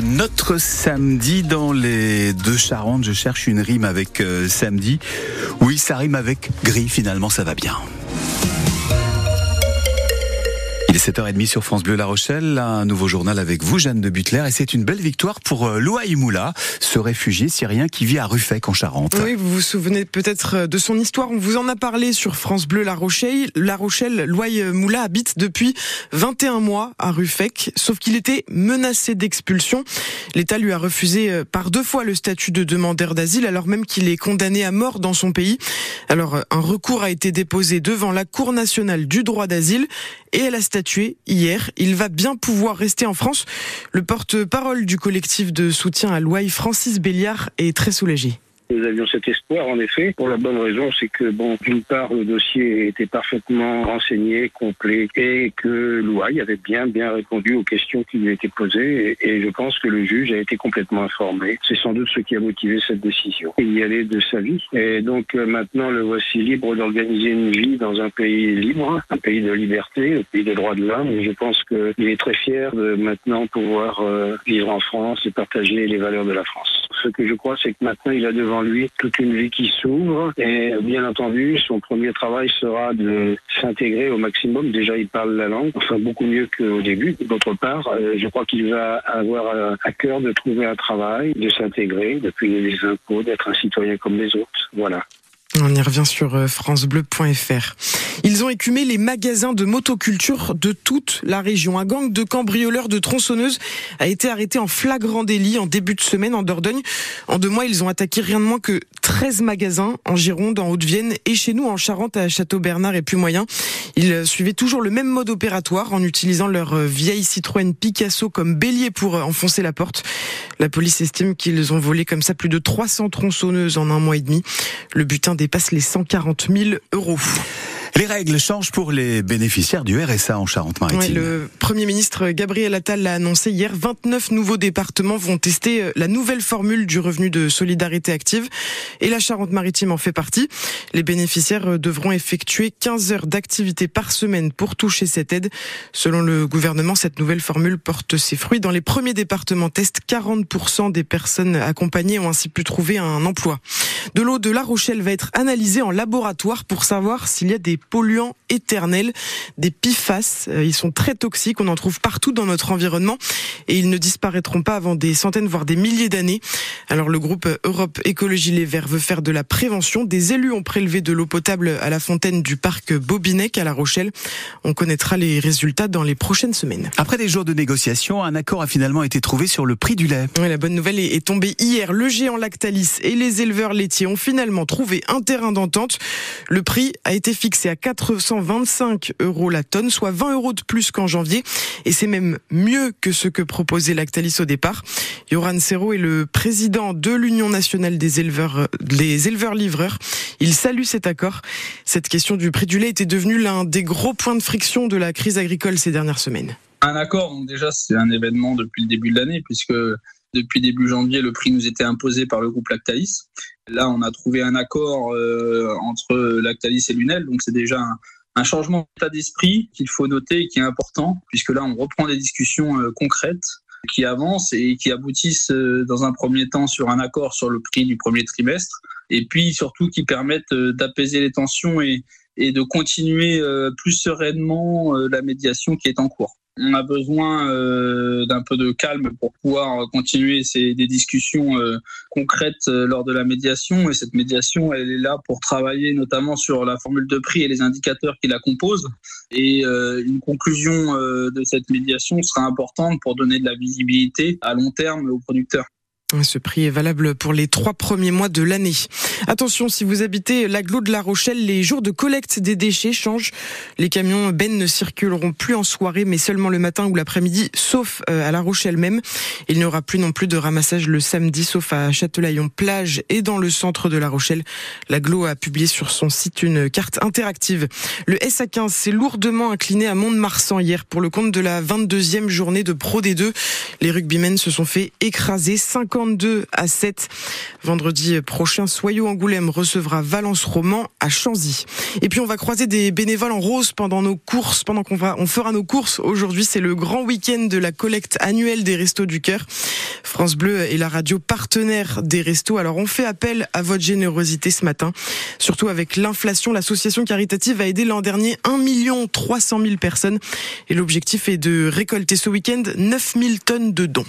notre samedi dans les deux Charentes. Je cherche une rime avec euh, samedi. Oui, ça rime avec gris, finalement, ça va bien. Il est 7h30 sur France Bleu La Rochelle, un nouveau journal avec vous, Jeanne de Butler, et c'est une belle victoire pour euh, Moula, ce réfugié syrien qui vit à Ruffec en Charente. Oui, vous vous souvenez peut-être euh, de son histoire, on vous en a parlé sur France Bleu La Rochelle. La Rochelle, Moula habite depuis 21 mois à Ruffec, sauf qu'il était menacé d'expulsion. L'État lui a refusé euh, par deux fois le statut de demandeur d'asile, alors même qu'il est condamné à mort dans son pays. Alors, un recours a été déposé devant la Cour nationale du droit d'asile, et elle a statué hier. Il va bien pouvoir rester en France. Le porte-parole du collectif de soutien à Loaï, Francis Béliard, est très soulagé. Nous avions cet espoir, en effet, pour la bonne raison, c'est que, bon, d'une part, le dossier était parfaitement renseigné, complet, et que l'OAI avait bien, bien répondu aux questions qui lui étaient posées, et, je pense que le juge a été complètement informé. C'est sans doute ce qui a motivé cette décision. Il y allait de sa vie. Et donc, euh, maintenant, le voici libre d'organiser une vie dans un pays libre, un pays de liberté, un pays des droits de l'homme, et je pense qu'il est très fier de maintenant pouvoir euh, vivre en France et partager les valeurs de la France. Ce que je crois, c'est que maintenant, il a devant lui toute une vie qui s'ouvre. Et bien entendu, son premier travail sera de s'intégrer au maximum. Déjà, il parle la langue, enfin beaucoup mieux qu'au début. D'autre part, euh, je crois qu'il va avoir euh, à cœur de trouver un travail, de s'intégrer, de payer les impôts, d'être un citoyen comme les autres. Voilà. On y revient sur euh, francebleu.fr. Ils ont écumé les magasins de motoculture de toute la région. Un gang de cambrioleurs de tronçonneuses a été arrêté en flagrant délit en début de semaine en Dordogne. En deux mois, ils ont attaqué rien de moins que 13 magasins en Gironde, en Haute-Vienne et chez nous en Charente à Château-Bernard et Puy-Moyen. Ils suivaient toujours le même mode opératoire en utilisant leur euh, vieille Citroën Picasso comme bélier pour euh, enfoncer la porte. La police estime qu'ils ont volé comme ça plus de 300 tronçonneuses en un mois et demi. Le butin dépasse les 140 000 euros. Les règles changent pour les bénéficiaires du RSA en Charente-Maritime. le Premier ministre Gabriel Attal l'a annoncé hier. 29 nouveaux départements vont tester euh, la nouvelle formule du revenu de solidarité active et la Charente-Maritime en fait partie. Les bénéficiaires euh, devront effectuer 15 heures d'activité par semaine pour toucher cette aide. Selon le gouvernement, cette nouvelle formule porte ses fruits. Dans les premiers départements test, 40% des personnes accompagnées ont ainsi pu trouver un emploi. De l'eau de La Rochelle va être analysée en laboratoire pour savoir s'il y a des polluants éternels, des PFAS. Euh, ils sont très toxiques, on en trouve partout dans notre environnement et ils ne disparaîtront pas avant des centaines, voire des milliers d'années. Alors le groupe Europe Écologie Les Verts veut faire de la prévention. Des élus ont prélevé de l'eau potable à la fontaine du parc Bobinec à La Rochelle. On connaîtra les résultats dans les prochaines semaines. Après des jours de négociations, un accord a finalement été trouvé sur le prix du lait. Oui, la bonne nouvelle est tombée hier. Le géant Lactalis et les éleveurs laitiers ont finalement trouvé un terrain d'entente. Le prix a été fixé à 425 euros la tonne, soit 20 euros de plus qu'en janvier. Et c'est même mieux que ce que proposait Lactalis au départ. Yoran Serrault est le président de l'Union nationale des éleveurs, des éleveurs livreurs. Il salue cet accord. Cette question du prix du lait était devenue l'un des gros points de friction de la crise agricole ces dernières semaines. Un accord, donc déjà, c'est un événement depuis le début de l'année, puisque depuis début janvier, le prix nous était imposé par le groupe Lactalis. Là, on a trouvé un accord euh, entre Lactalis et Lunel, donc c'est déjà un, changement d'état d'esprit qu'il faut noter et qui est important, puisque là, on reprend des discussions euh, concrètes qui avancent et qui aboutissent euh, dans un premier temps sur un accord sur le prix du premier trimestre, et puis surtout qui permettent d'apaiser les tensions et de continuer plus sereinement la médiation qui est en cours on a besoin euh, d'un peu de calme pour pouvoir continuer ces, des discussions euh, concrètes euh, lors de la médiation. Et cette médiation, elle est là pour travailler notamment sur la formule de prix et les indicateurs qui la composent. Et une conclusion de cette médiation sera importante pour donner de la visibilité à long terme aux producteurs. Ce prix est valable pour les trois premiers mois de l'année. Attention, si vous habitez l'agglo de La Rochelle, les jours de collecte des déchets changent. Les camions bennes ne circuleront plus en soirée, mais seulement le matin ou l'après-midi, sauf euh, à La Rochelle même. Il n'y aura plus non plus de ramassage le samedi, sauf à Châtelaillon-Plage et dans le centre de La Rochelle. L'agglo a publié sur son site une carte interactive. Le SA15 s'est lourdement incliné à Mont-de-Marsan hier pour le compte de la 22e journée de Pro D2. Les rugbymen se sont fait écraser 50 52 à 7. Vendredi prochain, Soyaux Angoulême recevra Valence Roman à Chanzy. Et puis on va croiser des bénévoles en rose pendant nos courses, pendant qu'on on fera nos courses. Aujourd'hui, c'est le grand week-end de la collecte annuelle des Restos du Cœur. France Bleu est la radio partenaire des restos. Alors on fait appel à votre générosité ce matin. Surtout avec l'inflation, l'association caritative a aidé l'an dernier 1 million 300 000 personnes. Et l'objectif est de récolter ce week-end 9000 tonnes de dons.